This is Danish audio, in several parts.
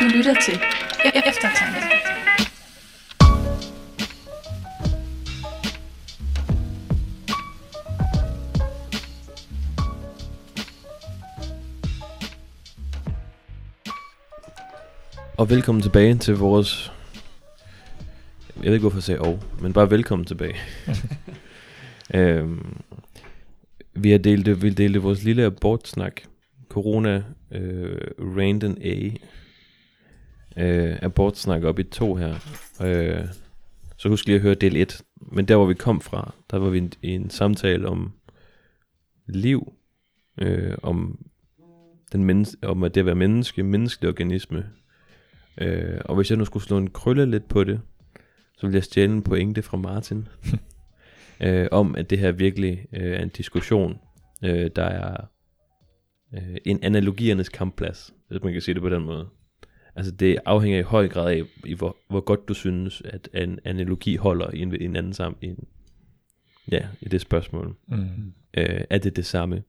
Du lytter til E- Eftertanke. Og velkommen tilbage til vores... Jeg ved ikke, hvorfor jeg sagde og, men bare velkommen tilbage. øhm, vi har delt, vi delte vores lille abortsnak. Corona øh, Random A. Øh, abortsnak op i to her. Øh, så husk lige at høre del 1. Men der, hvor vi kom fra, der var vi i en, en samtale om liv. Øh, om den menneske, om at det at være menneske, menneskelig organisme, Øh, og hvis jeg nu skulle slå en krølle lidt på det, så ville jeg stjæle en pointe fra Martin. øh, om at det her virkelig øh, er en diskussion, øh, der er øh, en analogiernes kampplads, hvis man kan sige det på den måde. Altså det afhænger i høj grad af, i hvor, hvor godt du synes, at en analogi holder i en, i en anden sammen, i, en, ja, i det spørgsmål. Mm. Øh, er det det samme?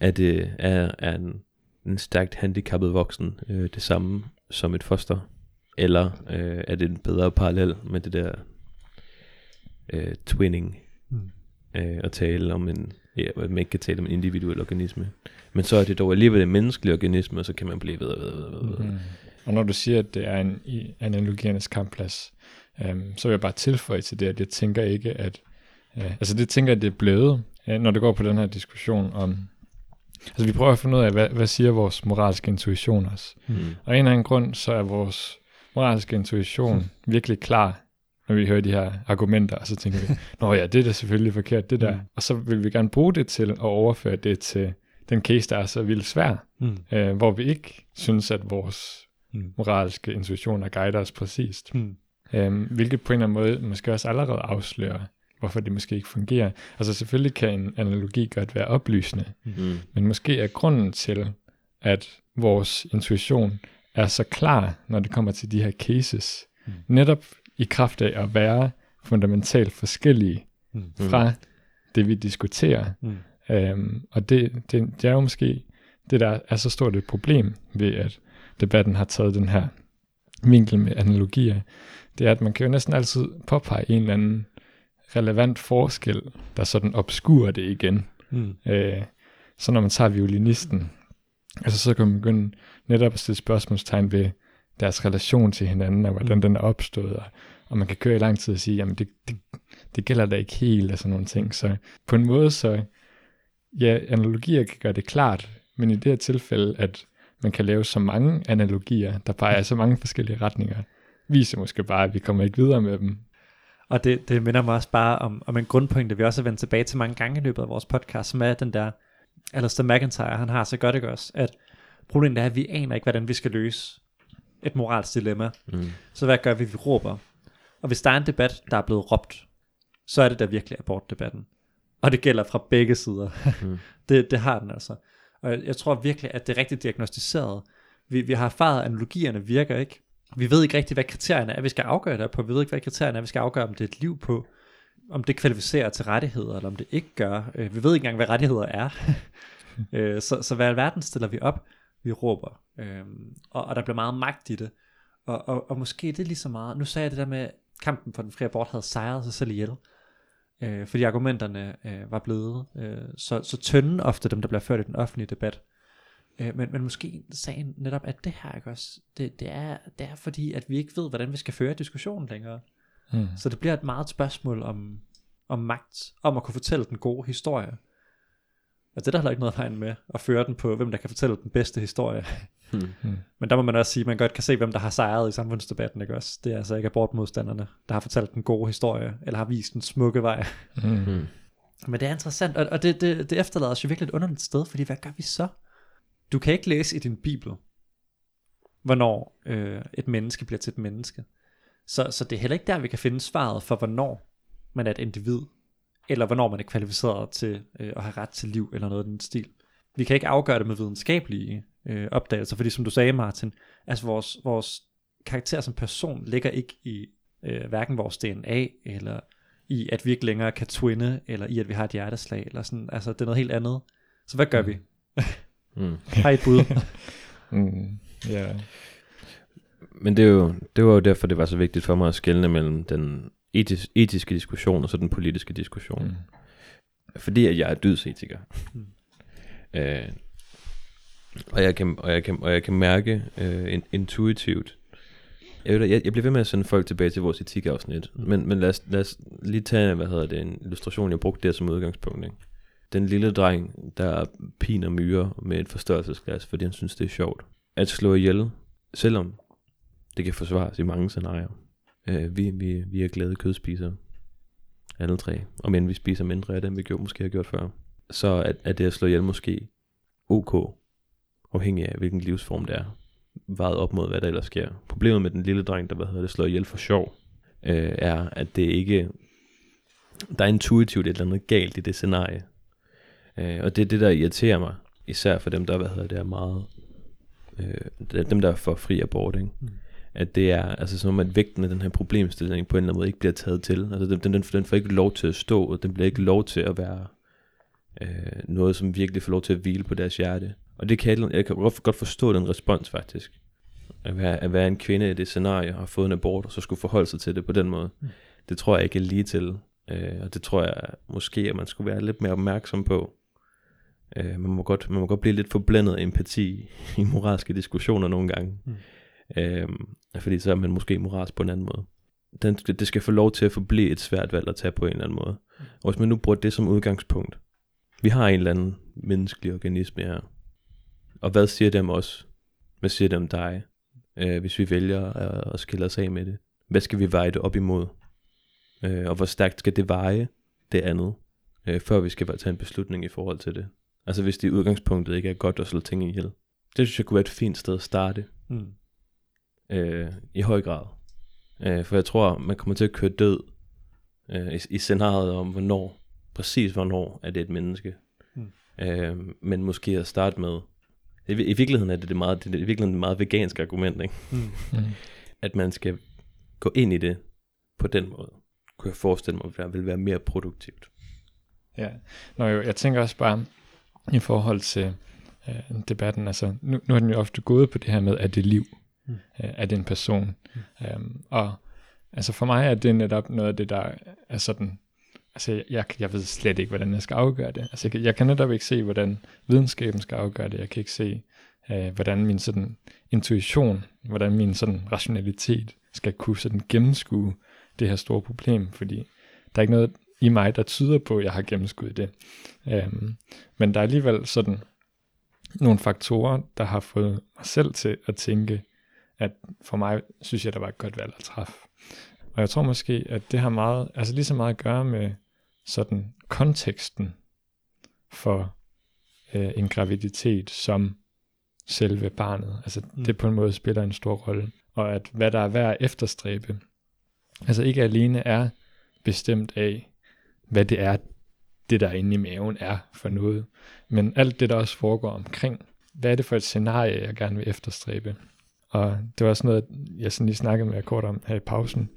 Er, det, er, er en, en stærkt handicappet voksen øh, det samme som et foster? Eller øh, er det en bedre parallel med det der øh, twinning? Mm. Øh, at tale om en, ja, man ikke kan tale om en individuel organisme. Men så er det dog alligevel en menneskelig organisme, og så kan man blive ved og ved og ved. ved. Mm. Og når du siger, at det er en i analogiernes kampplads, øhm, så vil jeg bare tilføje til det, at jeg tænker ikke, at... Øh, altså det tænker jeg, det er blevet, øh, når det går på den her diskussion om... Altså vi prøver at finde ud af, hvad, hvad siger vores moralske intuition os? Mm. Og af en eller anden grund, så er vores moralske intuition virkelig klar, når vi hører de her argumenter, og så tænker vi, nå ja, det er da selvfølgelig forkert, det der. Mm. Og så vil vi gerne bruge det til at overføre det til den case, der er så vildt svær, Mm. øh, hvor vi ikke synes, at vores Mm. moralske intuitioner guider os præcist. Mm. Øhm, hvilket på en eller anden måde måske også allerede afslører, hvorfor det måske ikke fungerer. Altså selvfølgelig kan en analogi godt være oplysende, Mm. men måske er grunden til, at vores intuition er så klar, når det kommer til de her cases, Mm. netop i kraft af at være fundamentalt forskellige Mm. fra det, vi diskuterer. Mm. Øhm, og det, det, det er jo måske det, der er så stort et problem ved, at debatten har taget den her vinkel med analogier. Det er, at man kan jo næsten altid påpege en eller anden relevant forskel, der sådan obskurer det igen. Mm. Øh, så når man tager violinisten, altså så kan man begynde netop at stille spørgsmålstegn ved deres relation til hinanden, og hvordan Mm. den er opstået, og, og man kan køre i lang tid og sige, jamen det, det, det gælder da ikke helt, og sådan nogle ting. Så på en måde, så ja, analogier kan gøre det klart, men i det her tilfælde, at man kan lave så mange analogier, der peger i så mange forskellige retninger, viser måske bare, at vi kommer ikke videre med dem. Og det, det minder mig også bare om, om en grundpointe, vi også har vendt tilbage til mange gange i løbet af vores podcast, som er den der, Alistair McIntyre, han har så godt ikke også, at problemet er, at vi aner ikke, hvordan vi skal løse et moralsk dilemma. Mm. Så hvad gør vi? Vi råber. Og hvis der er en debat, der er blevet råbt, så er det da virkelig abortdebatten. Og det gælder fra begge sider. Mm. det, det har den altså. Og jeg, tror virkelig, at det er rigtigt diagnostiseret. Vi, vi har erfaret, at analogierne virker ikke. Vi ved ikke rigtigt, hvad kriterierne er, vi skal afgøre det på. Vi ved ikke, hvad kriterierne er, vi skal afgøre, om det er et liv på. Om det kvalificerer til rettigheder, eller om det ikke gør. Øh, vi ved ikke engang, hvad rettigheder er. Øh, så, så hvad alverden stiller vi op? Vi råber. Øhm, og, og der bliver meget magt i det. Og, og, og måske det er lige så meget. Nu sagde jeg det der med, at kampen for den frie abort havde sejret sig selv ihjel. Øh, fordi argumenterne øh, var blevet øh, så, så tynde ofte, dem der bliver ført i den offentlige debat. Øh, men, men måske sagen netop, at det her, ikke også, det, det, er, det er fordi, at vi ikke ved, hvordan vi skal føre diskussionen længere. Mm. Så det bliver et meget et spørgsmål om, om magt, om at kunne fortælle den gode historie. Og det er der heller ikke noget vejen med, at føre den på, hvem der kan fortælle den bedste historie. Mm. Mm. Men der må man også sige, at man godt kan se, hvem der har sejret i samfundsdebatten, ikke også? Det er altså ikke abortmodstanderne, der har fortalt den gode historie, eller har vist den smukke vej. Mm. Mm. Men det er interessant, og, og det, det, det efterlader os jo virkelig et underligt sted, fordi hvad gør vi så? Du kan ikke læse i din bibel, hvornår øh, et menneske bliver til et menneske. Så, så det er heller ikke der, vi kan finde svaret for, hvornår man er et individ, eller hvornår man er kvalificeret til øh, at have ret til liv, eller noget af den stil. Vi kan ikke afgøre det med videnskabelige øh, opdagelser, fordi som du sagde, Martin, altså vores, vores karakter som person ligger ikke i øh, hverken vores DNA, eller i at vi ikke længere kan twinne, eller i at vi har et hjerteslag, eller sådan, altså det er noget helt andet. Så hvad gør vi? Mm. Har I et bud? Mm. Ja. Men det, er jo, det var jo derfor, det var så vigtigt for mig at skelne mellem den etis, etiske diskussion og så den politiske diskussion. Mm. Mm. Fordi at jeg er dydsetiker. Mm. Øh, og, jeg kan, og, jeg kan, og jeg kan mærke øh, intuitivt. Jeg, ved, jeg, jeg bliver ved med at sende folk tilbage til vores etikafsnit. Mm. Men, men lad, os, lad os lige tage, hvad hedder det, en illustration, jeg brugte der som udgangspunkt. Ikke? Den lille dreng, der piner myrer med et forstørrelsesglas, fordi han synes, det er sjovt. At slå ihjel, selvom det kan forsvares i mange scenarier. Øh, vi, vi, vi er glade kødspisere. Alle tre. Og men vi spiser mindre af det, end vi gjorde, måske har gjort før. Så at, at det at slå ihjel måske ok, afhængig af hvilken livsform det er, vejet op mod, hvad der ellers sker. Problemet med den lille dreng, der hvad hedder det, slår ihjel for sjov, øh, er, at det ikke... Der er intuitivt et eller andet galt i det scenarie. Øh, og det er det, der irriterer mig, især for dem, der hvad hedder det, er meget... Øh, dem, der er for fri abort, ikke? Mm. At det er, altså som om, at vægten af den her problemstilling på en eller anden måde ikke bliver taget til. Altså den, den, den får ikke lov til at stå, og den bliver ikke lov til at være øh, noget, som virkelig får lov til at hvile på deres hjerte. Og det kan jeg, jeg kan godt, godt forstå den respons faktisk. At være, at være en kvinde i det scenarie og har fået en abort, og så skulle forholde sig til det på den måde. Mm. Det tror jeg ikke er lige til. Øh, og det tror jeg måske, at man skulle være lidt mere opmærksom på. Øh, man, må godt, man må godt blive lidt forblændet af empati i moralske diskussioner nogle gange. Mm. Øh, fordi så er man måske moralsk på en anden måde. Den, det skal få lov til at forblive et svært valg at tage på en eller anden måde. Og hvis man nu bruger det som udgangspunkt. Vi har en eller anden menneskelig organisme her. Og hvad siger det om os? Hvad siger det om dig? Øh, hvis vi vælger at, at skille os af med det. Hvad skal vi veje det op imod? Øh, og hvor stærkt skal det veje det andet? Øh, før vi skal tage en beslutning i forhold til det. Altså hvis det i udgangspunktet ikke er godt at slå ting ihjel. Det synes jeg kunne være et fint sted at starte. Mm. Øh, I høj grad. Øh, for jeg tror, man kommer til at køre død øh, i, i scenariet om, hvornår, præcis hvornår er det et menneske. Mm. Øh, men måske at starte med, i, i virkeligheden er det, det, meget, det i virkeligheden et meget vegansk argument, ikke? Mm. Mm. at man skal gå ind i det på den måde. Kunne jeg forestille mig, at det vil være mere produktivt. Ja, Nå, jo, jeg tænker også bare i forhold til øh, debatten, altså nu, nu er den jo ofte gået på det her med, er det liv? Mm. Øh, er det en person? Mm. Øhm, og altså for mig er det netop noget af det, der er sådan, altså jeg, jeg ved slet ikke, hvordan jeg skal afgøre det. Altså jeg, jeg kan netop ikke se, hvordan videnskaben skal afgøre det. Jeg kan ikke se, øh, hvordan min sådan intuition, hvordan min sådan rationalitet skal kunne sådan gennemskue det her store problem, fordi der er ikke noget i mig, der tyder på, at jeg har gennemskuet det. Øhm, men der er alligevel sådan nogle faktorer, der har fået mig selv til at tænke, at for mig synes jeg, der var et godt valg at træffe. Og jeg tror måske, at det har meget, altså lige så meget at gøre med sådan konteksten for øh, en graviditet som selve barnet. Altså Mm. det på en måde spiller en stor rolle. Og at hvad der er værd at efterstræbe, altså ikke alene er bestemt af, hvad det er, det der inde i maven er for noget, men alt det, der også foregår omkring. Hvad er det for et scenarie, jeg gerne vil efterstræbe? Og det var også noget, jeg sådan lige snakkede med kort om her i pausen.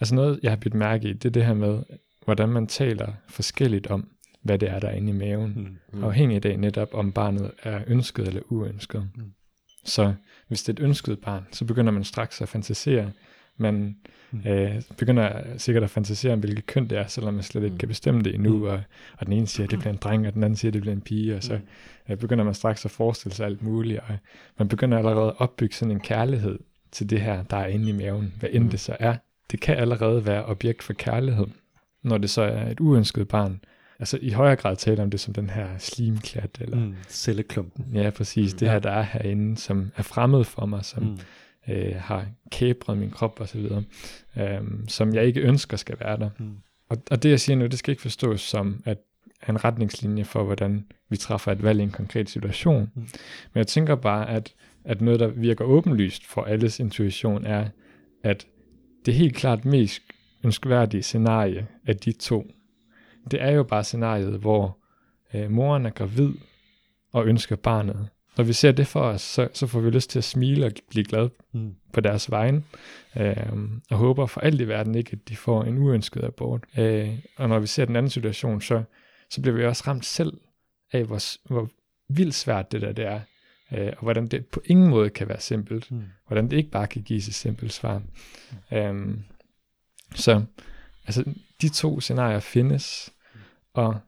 Altså noget, jeg har bidt mærke i, det er det her med, hvordan man taler forskelligt om, hvad det er, der er inde i maven. Mm. Mm. Afhængig af netop, om barnet er ønsket eller uønsket. Mm. Mm. Så hvis det er et ønsket barn, så begynder man straks at fantasere. Man Mm. øh, begynder sikkert at fantasere om, hvilket køn det er, selvom man slet ikke Mm. kan bestemme det endnu. Mm. Og, og den ene siger, at det bliver en dreng, og den anden siger, at det bliver en pige. Og så Mm. øh, begynder man straks at forestille sig alt muligt. Og man begynder allerede at opbygge sådan en kærlighed til det her, der er inde i maven, hvad end Mm. det så er. Det kan allerede være objekt for kærlighed, når det så er et uønsket barn. Altså i højere grad tale om det som den her slimklat, eller Mm. Celleklumpen. ja, præcis, Mm. det her, der er herinde, som er fremmed for mig, som Mm. øh, har kæbret min krop osv., øhm, som jeg ikke ønsker skal være der. Mm. Og, og det jeg siger nu, det skal ikke forstås som at en retningslinje for, hvordan vi træffer et valg i en konkret situation. Mm. Men jeg tænker bare, at, at noget, der virker åbenlyst for alles intuition, er, at det helt klart mest ønskværdige scenarie af de to, det er jo bare scenariet, hvor øh, moren er gravid og ønsker barnet. Når vi ser det for os, så, så får vi lyst til at smile og blive glade Mm. på deres vegne, øh, og håber for alt i verden ikke, at de får en uønsket abort. Øh, og når vi ser den anden situation, så, så bliver vi også ramt selv af, hvor, hvor vildt svært det der det er, øh, og hvordan det på ingen måde kan være simpelt, Mm. hvordan det ikke bare kan gives et simpelt svar. Øhm, så altså, de to scenarier findes, og,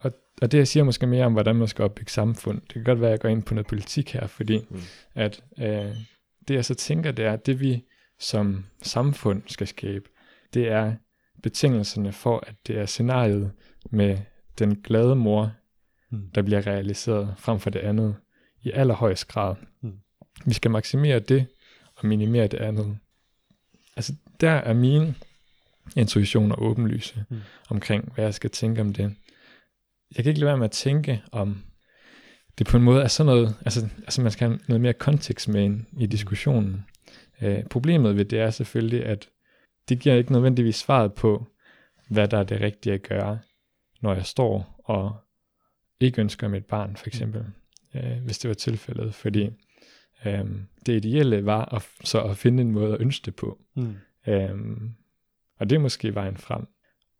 og, og det jeg siger måske mere om, hvordan man skal opbygge samfund. Det kan godt være, at jeg går ind på noget politik her, fordi Mm. at øh, det jeg så tænker, det er, at det vi som samfund skal skabe, det er betingelserne for, at det er scenariet med den glade mor, Mm. der bliver realiseret frem for det andet i allerhøjst grad. Mm. Vi skal maksimere det og minimere det andet. Altså der er mine intuitioner åbenlyse Mm. omkring, hvad jeg skal tænke om det. Jeg kan ikke lade være med at tænke om det på en måde er sådan noget, altså, altså man skal have noget mere kontekst med ind i diskussionen. Øh, problemet ved det er selvfølgelig, at det giver ikke nødvendigvis svaret på, hvad der er det rigtige at gøre, når jeg står og ikke ønsker mit barn, for eksempel, øh, hvis det var tilfældet, fordi øh, det ideelle var at, så at finde en måde at ønske det på. Mm. Øhm, og det er måske vejen frem.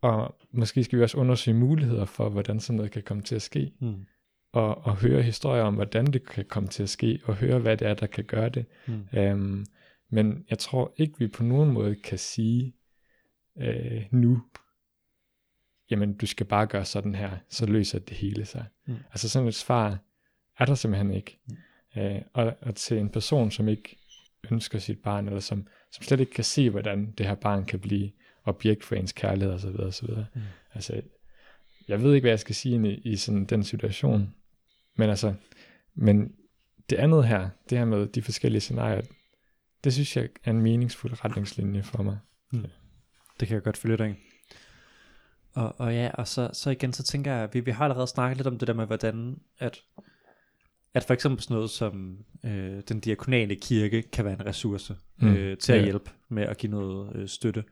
Og måske skal vi også undersøge muligheder for, hvordan sådan noget kan komme til at ske. Mm. Og, og høre historier om, hvordan det kan komme til at ske, og høre, hvad det er, der kan gøre det. Mm. Øhm, men jeg tror ikke, vi på nogen måde kan sige øh, nu, jamen du skal bare gøre sådan her, så løser det hele sig. Mm. Altså sådan et svar er der simpelthen ikke. Mm. Øh, og, og til en person, som ikke ønsker sit barn, eller som, som slet ikke kan se, hvordan det her barn kan blive objekt for ens kærlighed osv. osv. Mm. Altså, jeg ved ikke, hvad jeg skal sige i, i sådan den situation. Men altså, men det andet her, det her med de forskellige scenarier, det synes jeg er en meningsfuld retningslinje for mig. Det kan jeg godt følge dig i. Og, og ja, og så, så igen, så tænker jeg, vi, vi har allerede snakket lidt om det der med, hvordan at, at for eksempel sådan noget som øh, den diakonale kirke kan være en ressource Mm, øh, til at ja. hjælpe med at give noget øh, støtte.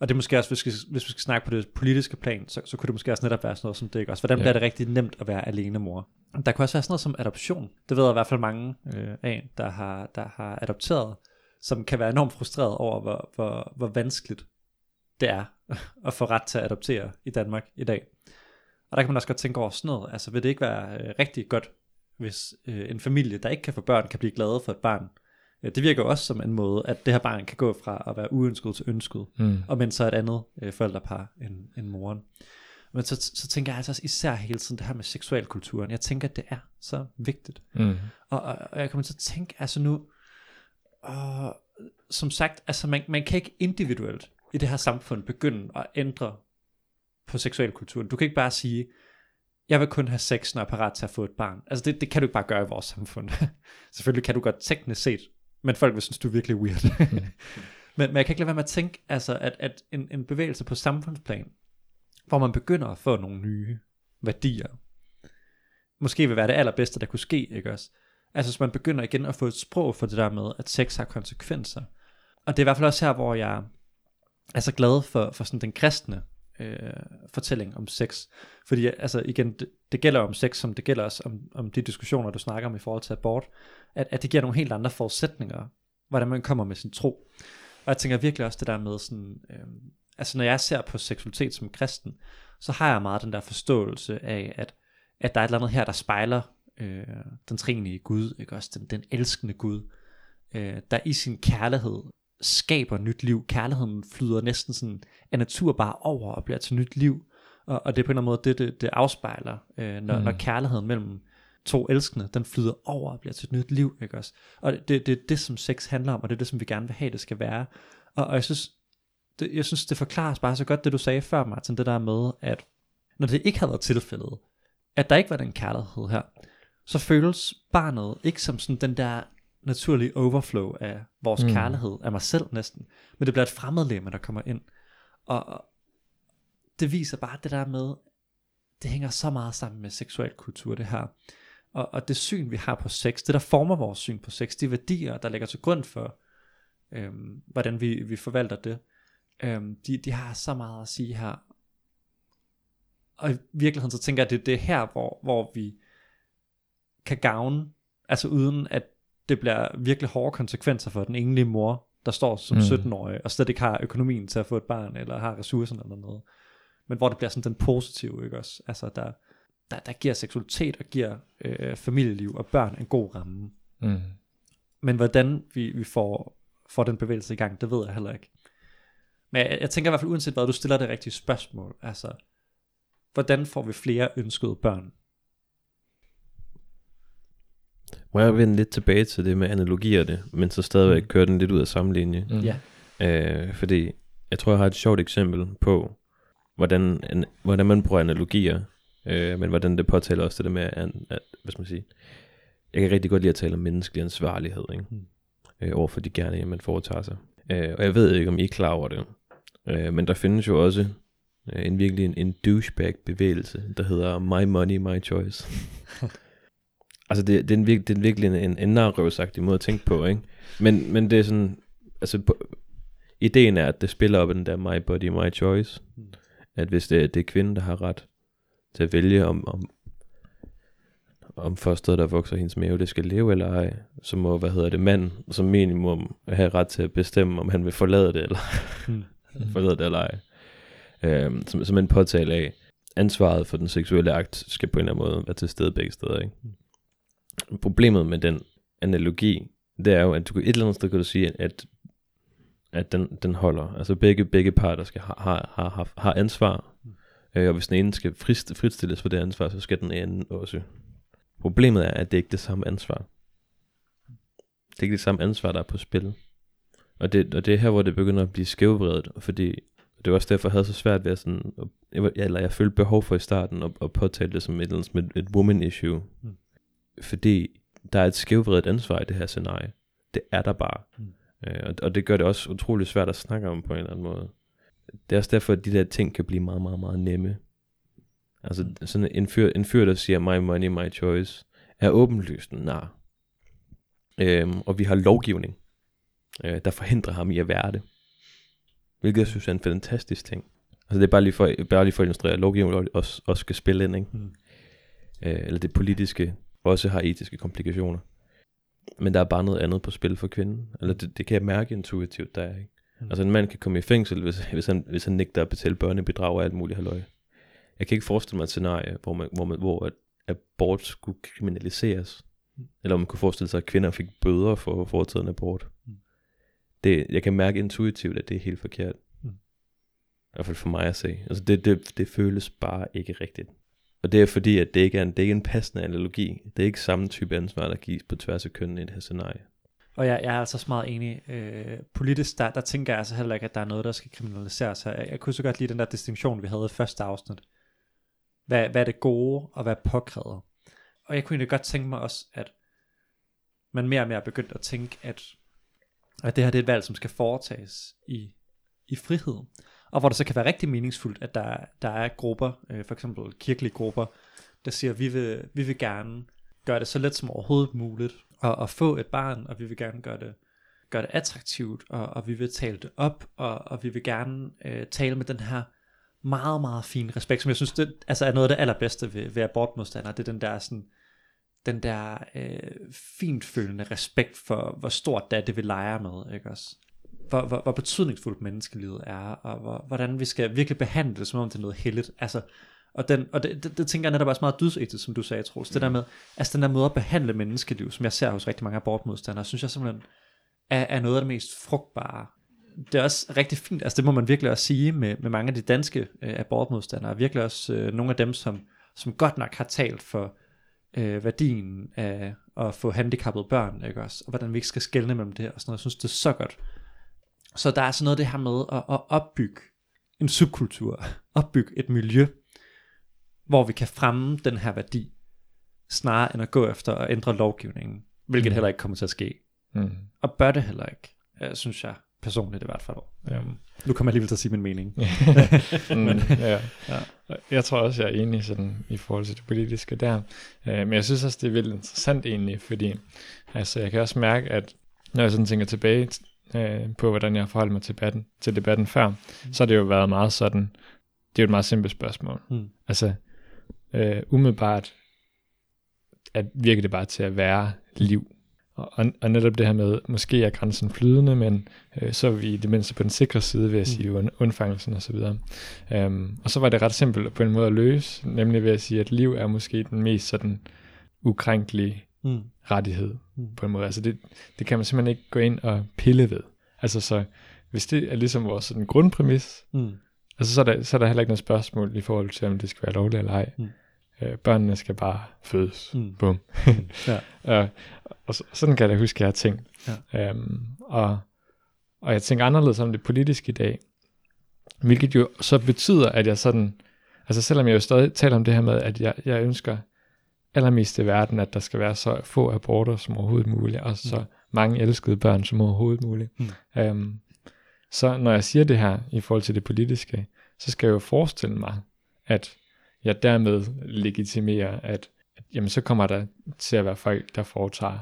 Og det er måske også, hvis vi, skal, hvis vi skal snakke på det politiske plan, så, så kunne det måske også netop være sådan noget som det, ikke også? Hvordan Ja. bliver det rigtig nemt at være alene mor? Der kunne også være sådan noget som adoption. Det ved jeg i hvert fald mange øh, af, der har, der har adopteret, som kan være enormt frustreret over, hvor, hvor, hvor vanskeligt det er at få ret til at adoptere i Danmark i dag. Og der kan man også godt tænke over sådan noget. Altså vil det ikke være øh, rigtig godt, hvis øh, en familie, der ikke kan få børn, kan blive glade for et barn? Øh, det virker også som en måde, at det her barn kan gå fra at være uønsket til ønsket, Mm. og men så et andet øh, forældrepar end, end moren. Men så, så tænker jeg altså også især hele tiden det her med seksualkulturen. Jeg tænker, at det er så vigtigt. Mm. Og, og, og jeg kommer til at tænke, altså nu, og, som sagt, altså man, man kan ikke individuelt i det her samfund begynde at ændre på seksualkulturen. Du kan ikke bare sige, jeg vil kun have sex, når jeg er parat til at få et barn. Altså det, det kan du ikke bare gøre i vores samfund. Selvfølgelig kan du godt teknisk set, men folk vil synes, du er virkelig weird. men, men jeg kan ikke lade være med at tænke, altså, at, at en, en bevægelse på samfundsplan, hvor man begynder at få nogle nye værdier, måske vil være det allerbedste, der kunne ske, ikke også? Altså hvis man begynder igen at få et sprog for det der med, at sex har konsekvenser. Og det er i hvert fald også her, hvor jeg er så glad for, for sådan den kristne øh, fortælling om sex. Fordi altså igen, det, det gælder om sex, som det gælder også om, om de diskussioner, du snakker om i forhold til abort, at, at det giver nogle helt andre forudsætninger, hvordan man kommer med sin tro. Og jeg tænker virkelig også det der med sådan, øh, altså når jeg ser på seksualitet som kristen, så har jeg meget den der forståelse af, at, at der er et eller andet her, der spejler øh, den trinige Gud, ikke også den, den elskende Gud, øh, der i sin kærlighed skaber nyt liv. Kærligheden flyder næsten sådan af natur bare over og bliver til nyt liv. Og, og det er på en eller anden måde det, det, det afspejler, øh, når, mm. Når kærligheden mellem to elskende, den flyder over og bliver til et nyt liv. Ikke også? Og det, det, det er det, som sex handler om, og det er det, som vi gerne vil have, det skal være. Og, og jeg synes, det, jeg synes, det forklares bare så godt, det du sagde før, Martin, det der med, at når det ikke havde været tilfældet, at der ikke var den kærlighed her, så føles barnet ikke som sådan den der naturlige overflow af vores mm. Kærlighed, af mig selv næsten, men det bliver et fremmedlemme, der kommer ind. Og og det viser bare det der med, det hænger så meget sammen med seksuel kultur, det her. Og, og det syn, vi har på sex, det der former vores syn på sex, de værdier, der ligger til grund for, øhm, hvordan vi, vi forvalter det, øhm, de, de har så meget at sige her. Og i virkeligheden så tænker jeg, at det, det er her, hvor, hvor vi kan gavne, altså uden at det bliver virkelig hårde konsekvenser for den enlige mor, der står som Mm. 17-årig, og slet ikke har økonomien til at få et barn, eller har ressourcerne eller noget. Men hvor det bliver sådan den positive, ikke også? Altså, der, der, der giver seksualitet og giver øh, familieliv og børn en god ramme. Mm. Men hvordan vi, vi får, får den bevægelse i gang, det ved jeg heller ikke. Men jeg, jeg tænker i hvert fald, uanset hvad, du stiller det rigtige spørgsmål. Altså, hvordan får vi flere ønskede børn? Må jeg vende lidt tilbage til det med analogierne, men så stadigvæk køre den lidt ud af samme linje. Mm. Ja. Øh, fordi jeg tror, jeg har et sjovt eksempel på, hvordan, en, hvordan man bruger analogier, øh, men hvordan det påtaler også det der med, at, at hvad skal man sige, jeg kan rigtig godt lide at tale om menneskelig ansvarlighed, ikke? Mm. Øh, over for de gerne, man foretager sig. Øh, og jeg ved ikke, om I er klar over det, øh, men der findes jo også øh, en virkelig en, en douchebag-bevægelse, der hedder My Money, My Choice. altså, det, det, er en, virke, det er virkelig en, en, en måde at tænke på, ikke? Men, men det er sådan, altså, på, ideen er, at det spiller op i den der My Body, My Choice. Mm. At hvis det, er- det er kvinden, der har ret til at vælge, om, om, om fosteret, der vokser hendes mave, det skal leve eller ej, så må, hvad hedder det, mand som minimum have ret til at bestemme, om han vil forlade det, eller Mm. forlade det eller ej. Øhm, som, som en påtale af, ansvaret for den seksuelle akt skal på en eller anden måde være til stede begge steder. Ikke? Problemet med den analogi, det er jo, at du kan, et eller andet sted kan du sige, at, at den, den holder. Altså begge, begge parter skal har, har, har, har, ansvar, øh, og hvis den ene skal frist, fritstilles for det ansvar, så skal den anden også. Problemet er, at det ikke er det samme ansvar. Det er ikke det samme ansvar, der er på spil. Og det, og det er her, hvor det begynder at blive skævvredet, fordi det var også derfor, jeg havde så svært ved at sådan, jeg, eller jeg følte behov for i starten at, at påtale det som et, eller andet, som et, et woman issue. Mm. Fordi der er et skævvredet ansvar i det her scenarie. Det er der bare. Mm. Mm. Øh, og, og det gør det også utrolig svært at snakke om på en eller anden måde. Det er også derfor, at de der ting kan blive meget, meget, meget nemme. Altså Mm. sådan en fyr, en fyr, der siger, my money, my choice, er åbenlyst en nar. Øhm, og vi har lovgivning, øh, der forhindrer ham i at være det. Hvilket jeg synes er en fantastisk ting. Altså det er bare lige for, bare lige for at illustrere, at lovgivningen også, også skal spille ind, ikke? Mm. Øh, eller det politiske også har etiske komplikationer. Men der er bare noget andet på spil for kvinden. Eller det, det kan jeg mærke intuitivt, der er, ikke? Mm. Altså en mand kan komme i fængsel, hvis, hvis, han, hvis han nægter at betale børnebidrag og alt muligt halløj. Jeg kan ikke forestille mig et scenarie, hvor, man, hvor, man, hvor at abort skulle kriminaliseres. Eller om man kunne forestille sig, at kvinder fik bøder for at foretage en abort. Mm. Det, jeg kan mærke intuitivt, at det er helt forkert. Mm. I hvert fald for mig at se. Altså det, det, det føles bare ikke rigtigt. Og det er fordi, at det ikke er en, det er ikke en passende analogi. Det er ikke samme type ansvar, der gives på tværs af kønnen i det her scenarie. Og jeg, jeg er altså også meget enig. Øh, politisk, der, der tænker jeg altså heller ikke, at der er noget, der skal kriminaliseres her. Jeg, jeg kunne så godt lide den der distinktion, vi havde i første afsnit. Hvad, hvad er det gode, og hvad er påkrævet? Og jeg kunne egentlig godt tænke mig også, at man mere og mere er begyndt at tænke, at, at det her det er et valg, som skal foretages i, i frihed. Og hvor det så kan være rigtig meningsfuldt, at der, der er grupper, øh, for eksempel kirkelige grupper, der siger, at vi vil, vi vil gerne gøre det så let som overhovedet muligt at, at få et barn, og vi vil gerne gøre det, gøre det attraktivt, og, og vi vil tale det op, og, og vi vil gerne øh, tale med den her meget, meget fin respekt, som jeg synes, det altså er noget af det allerbedste ved, ved abortmodstandere, det er den der sådan, den der øh, fintfølende respekt for, hvor stort det er, det vi leger med, ikke også? Hvor, hvor, hvor betydningsfuldt menneskelivet er, og hvor, hvordan vi skal virkelig behandle det, som om det er noget heldigt. Altså, og, den, og det, det, det, tænker jeg netop også meget dydsetisk, som du sagde, Troels. Det der med, altså den der måde at behandle menneskeliv, som jeg ser hos rigtig mange abortmodstandere, synes jeg simpelthen er, er noget af det mest frugtbare. Det er også rigtig fint, altså det må man virkelig også sige med, med mange af de danske øh, abortmodstandere, virkelig også øh, nogle af dem, som, som godt nok har talt for øh, værdien af at få handicappede børn, ikke også? Og hvordan vi ikke skal skelne mellem det og sådan noget. Jeg synes, det er så godt. Så der er sådan noget det her med at, at opbygge en subkultur, opbygge et miljø, hvor vi kan fremme den her værdi, snarere end at gå efter at ændre lovgivningen, hvilket Mm. heller ikke kommer til at ske. Mm. Og bør det heller ikke, øh, synes jeg personligt i hvert fald. Ja. Um, nu kommer jeg alligevel til at sige min mening. mm, ja. Ja. ja. Jeg tror også, jeg er enig sådan, i forhold til det politiske der. Uh, men jeg synes også, det er vildt interessant egentlig, fordi altså, jeg kan også mærke, at når jeg sådan tænker tilbage uh, på, hvordan jeg forholdt mig til debatten, til debatten før, mm. så har det jo været meget sådan, det er jo et meget simpelt spørgsmål. Mm. Altså, uh, umiddelbart at virker det bare til at være liv. og, og netop det her med, måske er grænsen flydende, men øh, så er vi i det mindste på den sikre side ved at sige und, undfangelsen osv. Um, og så var det ret simpelt på en måde at løse, nemlig ved at sige, at liv er måske den mest sådan ukrænkelige Mm. Rettighed Mm. på en måde. Altså det, det kan man simpelthen ikke gå ind og pille ved. Altså så, hvis det er ligesom vores sådan grundpræmis, Mm. altså så er, der, så er der heller ikke noget spørgsmål i forhold til, om det skal være lovligt eller ej. Mm. Øh, børnene skal bare fødes. Mm. Bum. Ja. Øh, og så, sådan kan jeg da huske, at jeg har tænkt. Ja. Øhm, og, og jeg tænker anderledes om det politiske i dag. Hvilket jo så betyder, at jeg sådan, altså selvom jeg jo stadig taler om det her med, at jeg, jeg ønsker allermest i verden, at der skal være så få aborter som overhovedet muligt, og så mange elskede børn som overhovedet muligt. Mm. Øhm, så når jeg siger det her i forhold til det politiske, så skal jeg jo forestille mig, at jeg dermed legitimerer, at, at jamen, så kommer der til at være folk, der foretager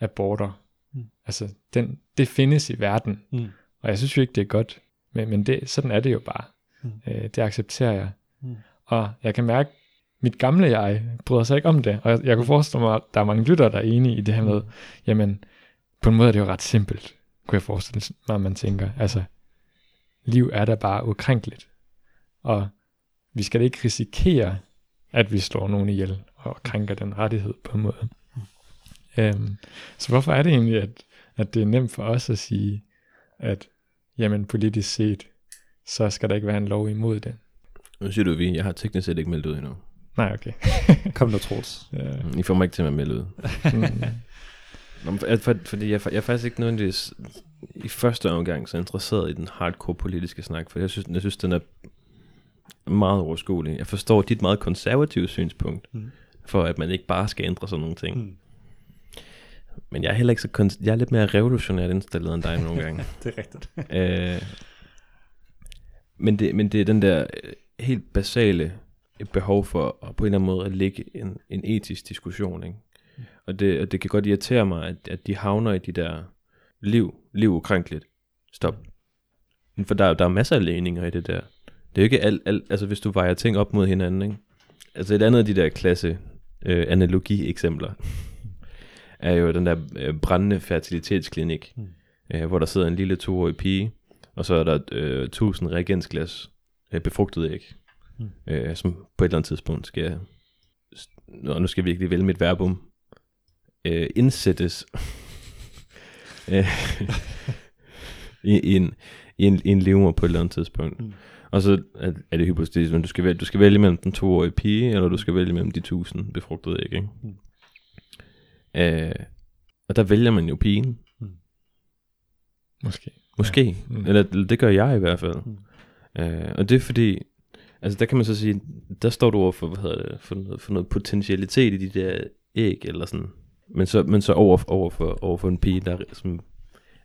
aborter. Mm. Altså, den, det findes i verden, Mm. og jeg synes jo ikke, det er godt, men, men det, sådan er det jo bare. Mm. Øh, det accepterer jeg. Mm. Og jeg kan mærke, mit gamle jeg bryder sig ikke om det, og jeg, jeg kunne forestille mig, at der er mange lyttere, der er enige i det her med, jamen, på en måde er det jo ret simpelt, kunne jeg forestille mig, at man tænker. Altså, liv er da bare ukrænkeligt. Og vi skal da ikke risikere, at vi slår nogen ihjel og krænker den rettighed på en måde. Øhm, så hvorfor er det egentlig, at, at det er nemt for os at sige, at jamen politisk set, så skal der ikke være en lov imod det? Nu siger du vi, jeg har teknisk set ikke meldt ud endnu. Nej, okay. Kom nu, Troels. Øh, I får mig ikke til at melde ud. mm, for, for, fordi jeg, jeg er faktisk ikke nødvendigvis i første omgang så interesseret i den hardcore politiske snak, for jeg synes, jeg synes den er meget overskuelig. Jeg forstår dit meget konservative synspunkt, Mm. for at man ikke bare skal ændre sådan nogle ting. Mm. Men jeg er heller ikke så kon- jeg er lidt mere revolutionært indstillet end dig nogle gange. Det er rigtigt. øh, men, det, men det er den der øh, helt basale behov for at på en eller anden måde at lægge en, en etisk diskussion. Ikke? Og, det, og det kan godt irritere mig, at, at de havner i de der liv, liv ukrænkeligt. Stop. For der, er- der er masser af lægninger i det der. Det er jo ikke alt, alt altså hvis du vejer ting op mod hinanden, ikke? Altså et andet af de der klasse øh, analogi-eksempler, er jo den der øh, brændende fertilitetsklinik, Mm. øh, hvor der sidder en lille toårig pige, og så er der øh, 1000 reagensglas øh, befrugtet æg, Mm. øh, som på et eller andet tidspunkt skal, og nu skal jeg virkelig vælge mit verbum, øh, indsættes øh, i, i, en, i, en, i en livmor på et eller andet tidspunkt. Mm. Mm. Og så er, er det hypotetisk, men du skal, vælge, du skal vælge mellem den toårige pige, eller du skal vælge mellem de 1000 befrugtede æg. Ikke? Mm. Øh, og der vælger man jo pigen. måske. Måske. Ja. Mm. Mm. Eller, det gør jeg i hvert fald. Mm. Mm. Øh, og det er fordi, altså der kan man så sige, der står du over for, hvad hedder det, for noget, for noget potentialitet i de der æg, eller sådan. Men så, men så over, over, for, over for en pige, der er som,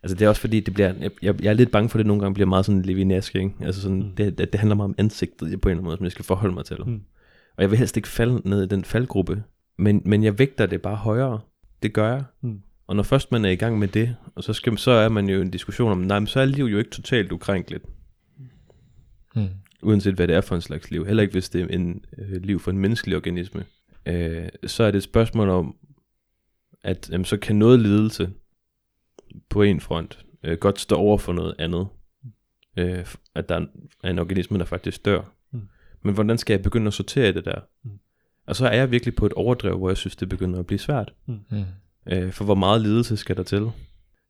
altså det er også fordi, det bliver, jeg, jeg, jeg er lidt bange for, at det nogle gange bliver meget sådan levinesk, ikke? Altså sådan, Mm. mm. det, det, det, handler meget om ansigtet på en eller anden måde, som jeg skal forholde mig til. Mm. Og jeg vil helst ikke falde ned i den faldgruppe, men, men jeg vægter det bare højere. Det gør jeg. Mm. Og når først man er i gang med det, og så, skal, så er man jo i en diskussion om, nej, men så er liv jo ikke totalt ukrænkeligt, Mm. Uanset hvad det er for en slags liv. Heller ikke hvis det er en øh, liv for en menneskelig organisme. Øh, så er det et spørgsmål om, at jamen, så kan noget lidelse på en front øh, godt stå over for noget andet. Øh, at der er en organisme, der faktisk dør. Mm. Men hvordan skal jeg begynde at sortere det der? Mm. Og så er jeg virkelig på et overdrev, hvor jeg synes, det begynder at blive svært. Mm. Øh, for hvor meget lidelse skal der til?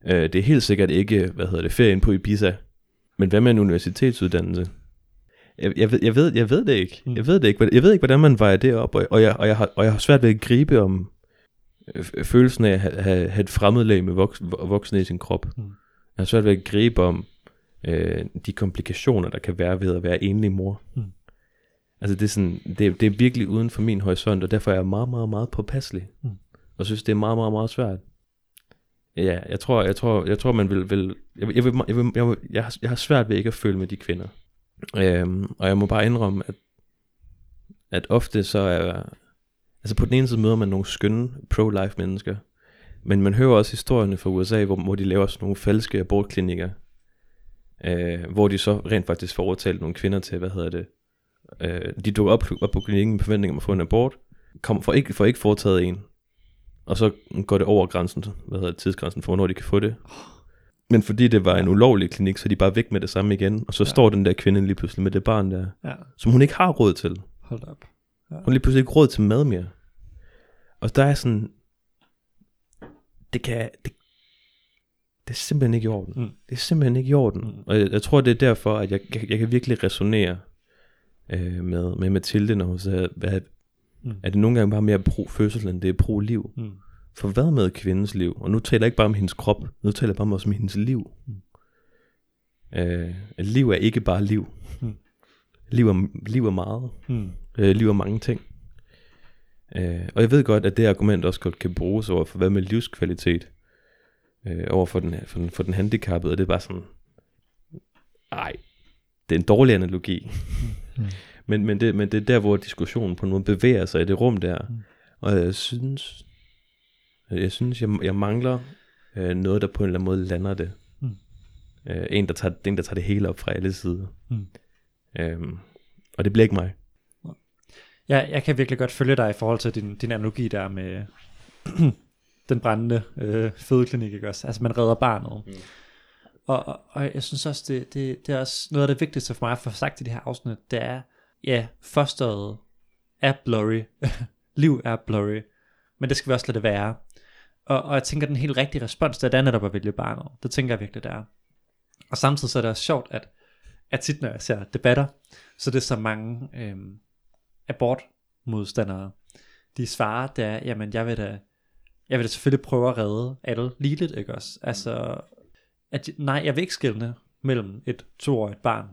Øh, det er helt sikkert ikke, hvad hedder det, ferien på Ibiza. Men hvad med en universitetsuddannelse? Jeg, jeg, ved, jeg, ved, jeg ved det ikke. Mm. Jeg ved det ikke. Jeg ved ikke, hvordan man vejer det op. Og, og, jeg, og, jeg, har, og jeg har svært ved at gribe om øh, følelsen af at have, have, have et fremmedlag med voks, vo- voksne i sin krop. Mm. Jeg har svært ved at gribe om øh, de komplikationer, der kan være ved at være enlig mor. Mm. Altså det er, sådan, det, det er virkelig uden for min horisont, og derfor er jeg meget, meget, meget påpasselig. Mm. Og synes, det er meget, meget, meget svært. Ja, jeg tror, jeg tror, jeg tror man vil, vil jeg, vil- jeg, vil, jeg, vil, jeg, vil, jeg, har, jeg har svært ved ikke at føle med de kvinder. Øhm, og jeg må bare indrømme, at, at ofte så er, altså på den ene side møder man nogle skønne pro-life mennesker, men man hører også historierne fra USA, hvor, hvor de laver sådan nogle falske abortklinikker, øh, hvor de så rent faktisk får overtalt nogle kvinder til, hvad hedder det, øh, de dukker op, op på klinikken med forventning om at få en abort, kom, får, ikke, får ikke foretaget en, og så går det over grænsen, hvad hedder det, tidsgrænsen for, hvornår de kan få det. Men fordi det var en ulovlig klinik, så er de bare væk med det samme igen, og så Ja. ja. står den der kvinde lige pludselig med det barn der, Ja, som hun ikke har råd til. hold op. Hun har lige pludselig ikke råd til mad mere. Og der er sådan, det kan, det, det er simpelthen ikke i orden. Mm. Det er simpelthen ikke i orden. Mm. Og jeg, jeg tror, det er derfor, at jeg, jeg, jeg kan virkelig resonere øh, med, med Mathilde, når hun siger, at, Mm. at det nogle gange bare mere pro fødsel, end det er pro liv. Mm. For hvad med kvindens liv? Og nu taler jeg ikke bare om hendes krop, nu taler jeg bare også om hendes liv. Mm. Øh, liv er ikke bare liv. Mm. Liv, er, liv er meget. Mm. Øh, liv er mange ting. Øh, og jeg ved godt, at det argument også godt kan bruges over for, hvad med livskvalitet? Øh, over for den, for, den, for den handicappede, og det er bare sådan, ej, det er en dårlig analogi. Mm. men, men, det, men det er der, hvor diskussionen på en måde bevæger sig i det rum der. Mm. Og jeg synes, jeg synes, jeg, jeg mangler øh, noget, der på en eller anden måde lander det. Mm. Øh, en, der tager, en, der tager det hele op fra alle sider. Mm. Øhm, og det bliver ikke mig. Ja, jeg kan virkelig godt følge dig i forhold til din, din analogi der med den brændende øh, fødeklinik, ikke også? Altså, man redder barnet. Mm. Og, og, og jeg synes også, det, det, det er også noget af det vigtigste for mig at få sagt i det her afsnit, det er, ja, fosteret er blurry. Liv er blurry. Men det skal vi også lade det være. Og, og jeg tænker, den helt rigtige respons, det er netop at vælge barnet. Det tænker jeg virkelig, det er. Og samtidig så er det også sjovt, at, at tit når jeg ser debatter, så det er så mange øhm, abortmodstandere, de svarer, det er, jamen jeg vil da, jeg vil da selvfølgelig prøve at redde alle ligeligt, ikke også? Altså, at, nej, jeg vil ikke skille mellem et toårigt barn,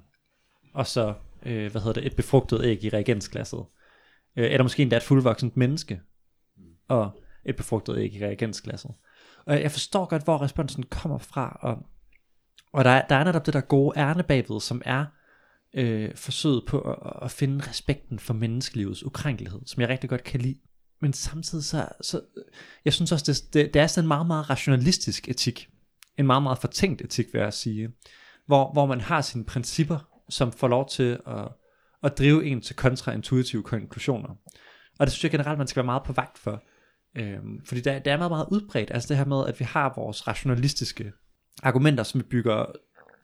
og så, øh, hvad hedder det, et befrugtet æg i reagensglasset. Øh, eller måske endda et fuldvoksent menneske, og et befrugtet æg i reagensglasset. Og jeg forstår godt, hvor responsen kommer fra, og, og der, er, der er netop det der gode ærne bagved, som er øh, forsøget på at, at finde respekten for menneskelivets ukrænkelighed, som jeg rigtig godt kan lide. Men samtidig så, så jeg synes også, det, det, det er sådan en meget, meget rationalistisk etik. En meget, meget fortænkt etik, vil jeg sige. Hvor, hvor man har sine principper, som får lov til at, at drive en til kontraintuitive konklusioner. Og det synes jeg generelt, man skal være meget på vagt for. Øhm, fordi det det er meget, meget udbredt. Altså det her med, at vi har vores rationalistiske argumenter, som vi bygger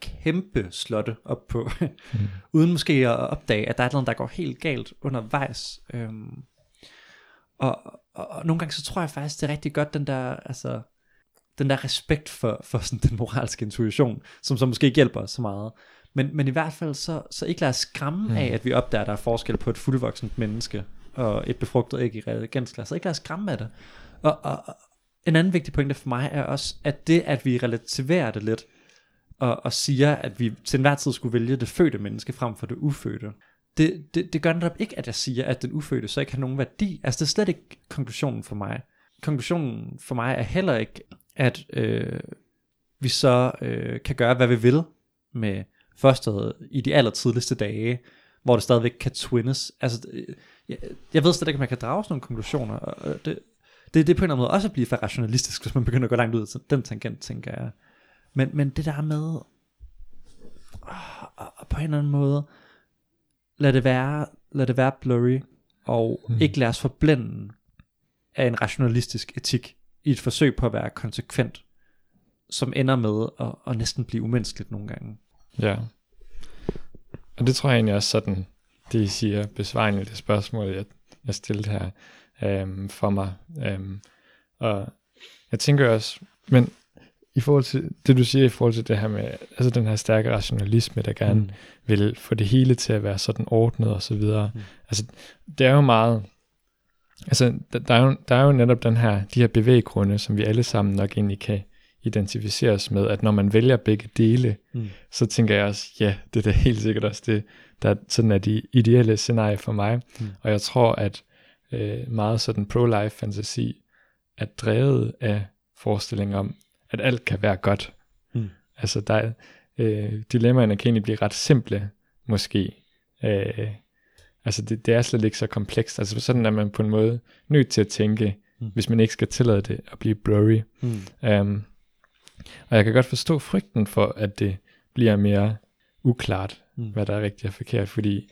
kæmpe slotte op på, mm. uden måske at opdage, at der er noget, der går helt galt undervejs. Øhm, og, og, og nogle gange så tror jeg faktisk, det er rigtig godt, den der, altså, den der respekt for, for sådan den moralske intuition, som så måske ikke hjælper så meget. Men, men i hvert fald så, så ikke lade os skræmme mm. af, at vi opdager, at der er forskel på et fuldvoksent menneske og et befrugtet æg i reagensglas. Så ikke lad os skræmme af det. Og, og, og en anden vigtig pointe for mig er også, at det, at vi relativerer det lidt, og, og siger, at vi til enhver tid skulle vælge det fødte menneske frem for det ufødte, det, det, det gør netop ikke, at jeg siger, at den ufødte så ikke har nogen værdi. Altså det er slet ikke konklusionen for mig. Konklusionen for mig er heller ikke, at øh, vi så øh, kan gøre, hvad vi vil med fosteret i de allertidligste dage, hvor det stadigvæk kan twinnes. Altså, øh, jeg, jeg ved slet ikke, om man kan drage sådan nogle konklusioner, og det, det, det er på en eller anden måde også at blive for rationalistisk, hvis man begynder at gå langt ud til den tangent, tænker jeg. Men, men det der med, åh, og på en eller anden måde, lad det være, lad det være blurry, og mm. ikke lade os forblænde af en rationalistisk etik, i et forsøg på at være konsekvent, som ender med at, at næsten blive umenneskeligt nogle gange. Ja. Og det tror jeg egentlig også sådan, det I siger, besvarende det spørgsmål, jeg, jeg stillede her øhm, for mig. Øhm, og jeg tænker også, men i forhold til det, du siger i forhold til det her med, altså den her stærke rationalisme, der gerne mm. vil få det hele til at være sådan ordnet og så videre. Mm. Altså, det er jo meget, altså, der, der, er jo, der er jo netop den her, de her bevæggrunde, som vi alle sammen nok egentlig kan identificeres med, at når man vælger begge dele, mm. så tænker jeg også, ja, det er da helt sikkert også det, der sådan er de ideelle scenarie for mig. Mm. Og jeg tror, at øh, meget sådan pro-life fantasi er drevet af forestillingen om, at alt kan være godt. Mm. Altså, der er, øh, dilemmaerne kan egentlig blive ret simple, måske. Øh, altså, det, det er slet ikke så komplekst. Altså, sådan er man på en måde nødt til at tænke, mm. hvis man ikke skal tillade det at blive blurry. Mm. Um, og jeg kan godt forstå frygten for, at det bliver mere uklart, mm. hvad der er rigtigt og forkert, fordi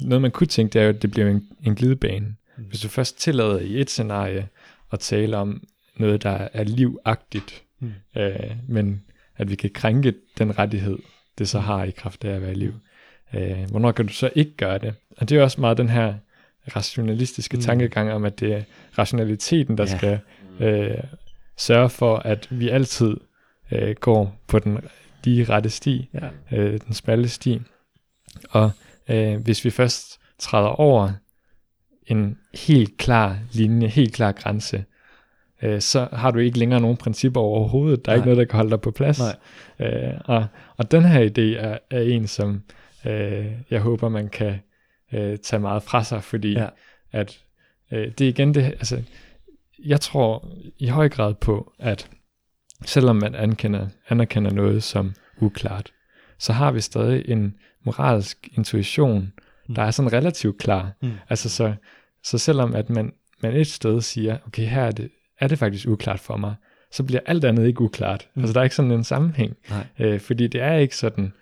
noget man kunne tænke, det er jo, at det bliver en, en glidebane. Mm. Hvis du først tillader i et scenarie, at tale om noget, der er livagtigt, Mm. øh, men at vi kan krænke den rettighed, det så har i kraft af at være i liv. Øh, hvornår kan du så ikke gøre det? Og det er også meget den her rationalistiske Mm. mm. tankegang om, at det er rationaliteten, der ja. skal øh, sørge for, at vi altid øh, går på den lige rette sti, Ja. øh, den smalle sti. Og øh, hvis vi først træder over en helt klar linje, helt klar grænse, øh, så har du ikke længere nogen principper overhovedet. Der er Nej. ikke noget, der kan holde dig på plads. Nej. Øh, og, og den her idé er, er en, som øh, jeg håber, man kan øh, tage meget fra sig, fordi ja. at øh, det er igen det, altså jeg tror i høj grad på, at selvom man anerkender, anerkender noget som uklart, så har vi stadig en moralsk intuition, der er sådan relativt klar. Mm. Altså så, så selvom at man, man et sted siger, okay, her er det, er det faktisk uklart for mig, så bliver alt andet ikke uklart. Mm. Mm. Altså der er ikke sådan en sammenhæng. Nej. Øh, fordi det er ikke sådan,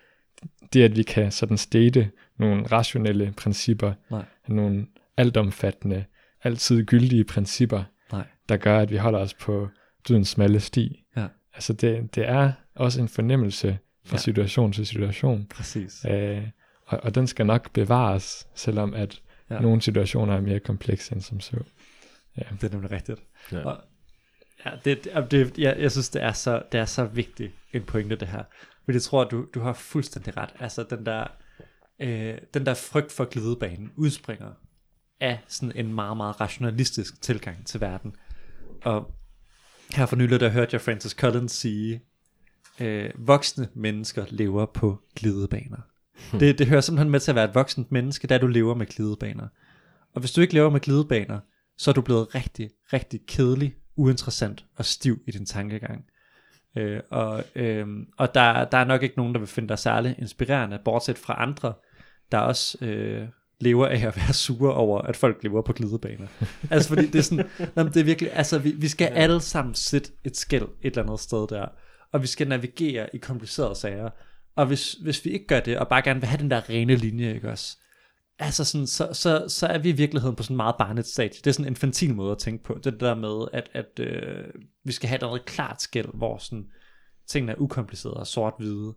det at vi kan sådan state nogle rationelle principper, Nej. nogle altomfattende, altid gyldige principper, Nej. der gør, at vi holder os på dødens smalle sti. Ja. Altså det, det er også en fornemmelse fra Ja. ja. situation til situation, Præcis. øh, og, og den skal nok bevares, selvom at Ja. ja. nogle situationer er mere komplekse end som så. Det er nemlig rigtigt. Ja. Og, ja, det, det, det, jeg, jeg synes, det er, så, det er så vigtigt en pointe, det her. Men jeg tror, du, du har fuldstændig ret. Altså, den der, øh, den der frygt for glidebanen udspringer af sådan en meget, meget rationalistisk tilgang til verden. Og her for nylig, der hørte jeg Francis Collins sige, øh, voksne mennesker lever på glidebaner. Det, det hører simpelthen med til at være et voksent menneske, da du lever med glidebaner. Og hvis du ikke lever med glidebaner, så er du blevet rigtig, rigtig kedelig, uinteressant og stiv i din tankegang. Øh, og øh, og der, der er nok ikke nogen, der vil finde dig særlig inspirerende, bortset fra andre, der også øh, lever af at være sure over, at folk lever på glidebaner. altså fordi det er sådan, jamen, det er virkelig, altså vi, vi skal alle sammen sætte et skæld et eller andet sted der, og vi skal navigere i komplicerede sager. Og hvis, hvis vi ikke gør det, og bare gerne vil have den der rene linje, ikke også? Altså sådan, så, så, så er vi i virkeligheden på sådan en meget barnet stadie. Det er sådan en infantil måde at tænke på. Det der med, at, at øh, vi skal have noget klart skæld, hvor sådan, tingene er ukomplicerede og sort-hvide.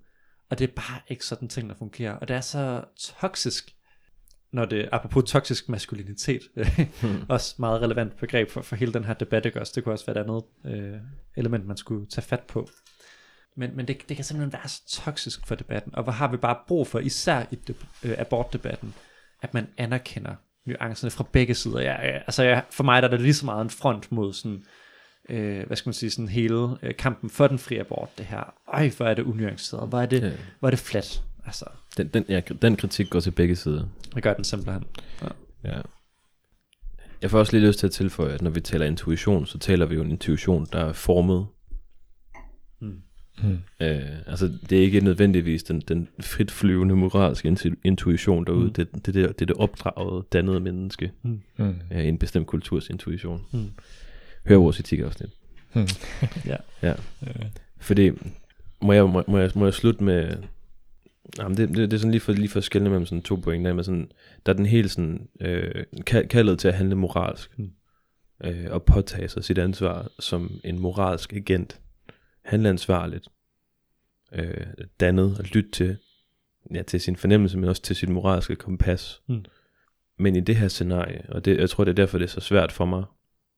Og det er bare ikke sådan ting, der fungerer. Og det er så toksisk, når det, apropos toksisk maskulinitet, også meget relevant begreb for, for hele den her debat, ikke også? Det kunne også være et andet øh, element, man skulle tage fat på. Men, men det, det kan simpelthen være så toksisk for debatten, og hvor har vi bare brug for, især i deb- øh, abortdebatten, at man anerkender nuancerne fra begge sider. Jeg, jeg, altså jeg, for mig der er det lige så meget en front mod sådan, øh, hvad skal man sige, sådan hele øh, kampen for den frie abort, det her. Øj, hvor er det unuanceret, hvor er det, Ja. hvor er det flat. Altså, Den, den, ja, den kritik går til begge sider. jeg gør den simpelthen. Ja. Jeg får også lige lyst til at tilføje, at når vi taler intuition, så taler vi jo en intuition, der er formet. Mm. Mm. Øh, altså, det er ikke nødvendigvis den, den fritflyvende moralske intu- intuition derude. Mm. Det, det, det, det er det opdragede, dannede menneske Mm. af en bestemt kulturs intuition. Mm. Hør vores etikafsnit. Mm. Ja. Ja. Øh, Fordi, må jeg, må, må jeg, må jeg slutte med... Jamen, det, det, det er sådan lige for, lige for at skelne mellem sådan to pointer. Men sådan, der er den helt sådan, øh, ka- kaldet til at handle moralsk. Mm. Øh, og påtage sig sit ansvar som en moralsk agent. Handle ansvarligt. Øh, dannet og lytte til, ja, til sin fornemmelse, men også til sit moralske kompas. Mm. Men i det her scenarie, og det, jeg tror, det er derfor, det er så svært for mig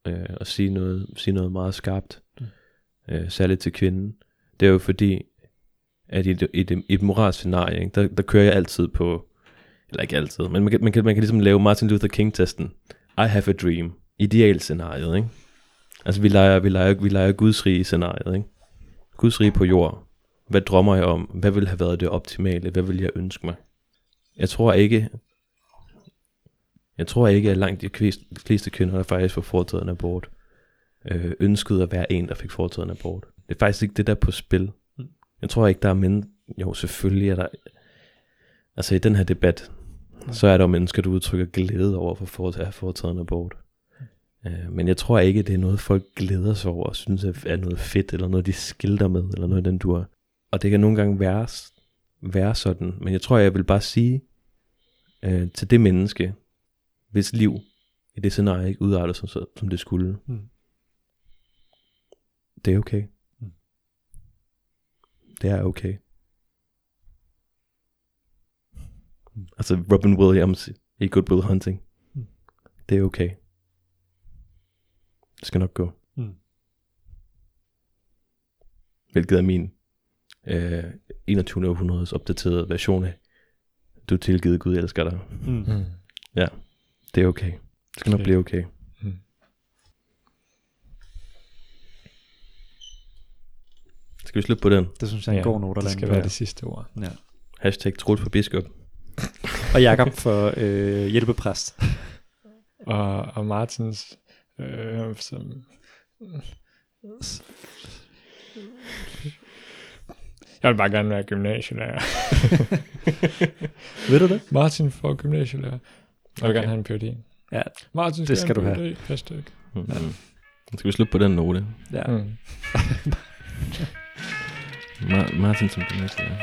øh, at sige noget, sige noget meget skarpt, Mm. øh, særligt til kvinden, det er jo fordi, at i, det, i, det, et moralsk scenarie, ikke, der, der kører jeg altid på, eller ikke altid, men man kan, man kan, man kan ligesom lave Martin Luther King-testen. I have a dream. Idealscenariet, ikke? Altså vi leger, vi leger, vi leger Guds rige scenariet, ikke? Guds rige på jord. Hvad drømmer jeg om? Hvad ville have været det optimale? Hvad ville jeg ønske mig? Jeg tror ikke, jeg tror ikke, at langt de fleste, de fleste kvinder, der faktisk får foretaget en abort, øh, ønskede at være en, der fik foretaget en abort. Det er faktisk ikke det, der er på spil. Jeg tror ikke, der er mænd... Jo, selvfølgelig er der... Altså i den her debat, så er der mennesker, der udtrykker glæde over for at have foretaget en abort. Øh, men jeg tror ikke, det er noget, folk glæder sig over og synes er er noget fedt, eller noget, de skilter med, eller noget, den dur. Og det kan nogle gange være, være sådan. Men jeg tror, jeg vil bare sige øh, til det menneske, hvis liv i det scenarie ikke udarter sig, som, som det skulle, Mm. Det er okay. Det er okay. Altså Robin Williams i Good Will Hunting. Mm. Det er okay. Det skal nok gå. Mm. Hvilket er min øh, 21. århundredes opdaterede version af, du er tilgivet, Gud elsker dig. Mm. Mm. Det er okay. Det skal nok Okay. blive okay. Mm. Skal vi slutte på den? Det synes jeg er en god note at det skal lande være på. det sidste ord. Ja. Hashtag Troels for biskop. Og Jakob for øh, hjælpepræst. Og, og Martins, øh, som... Jeg vil bare gerne være gymnasielærer. Ved du det? Martin for gymnasielærer. Jeg vil Okay. gerne have en PhD. Ja. Martin Det skal du have. Hashtag. Mm. Skal vi slutte på den note? ja. Mm. Ma- Martin som gymnasielærer.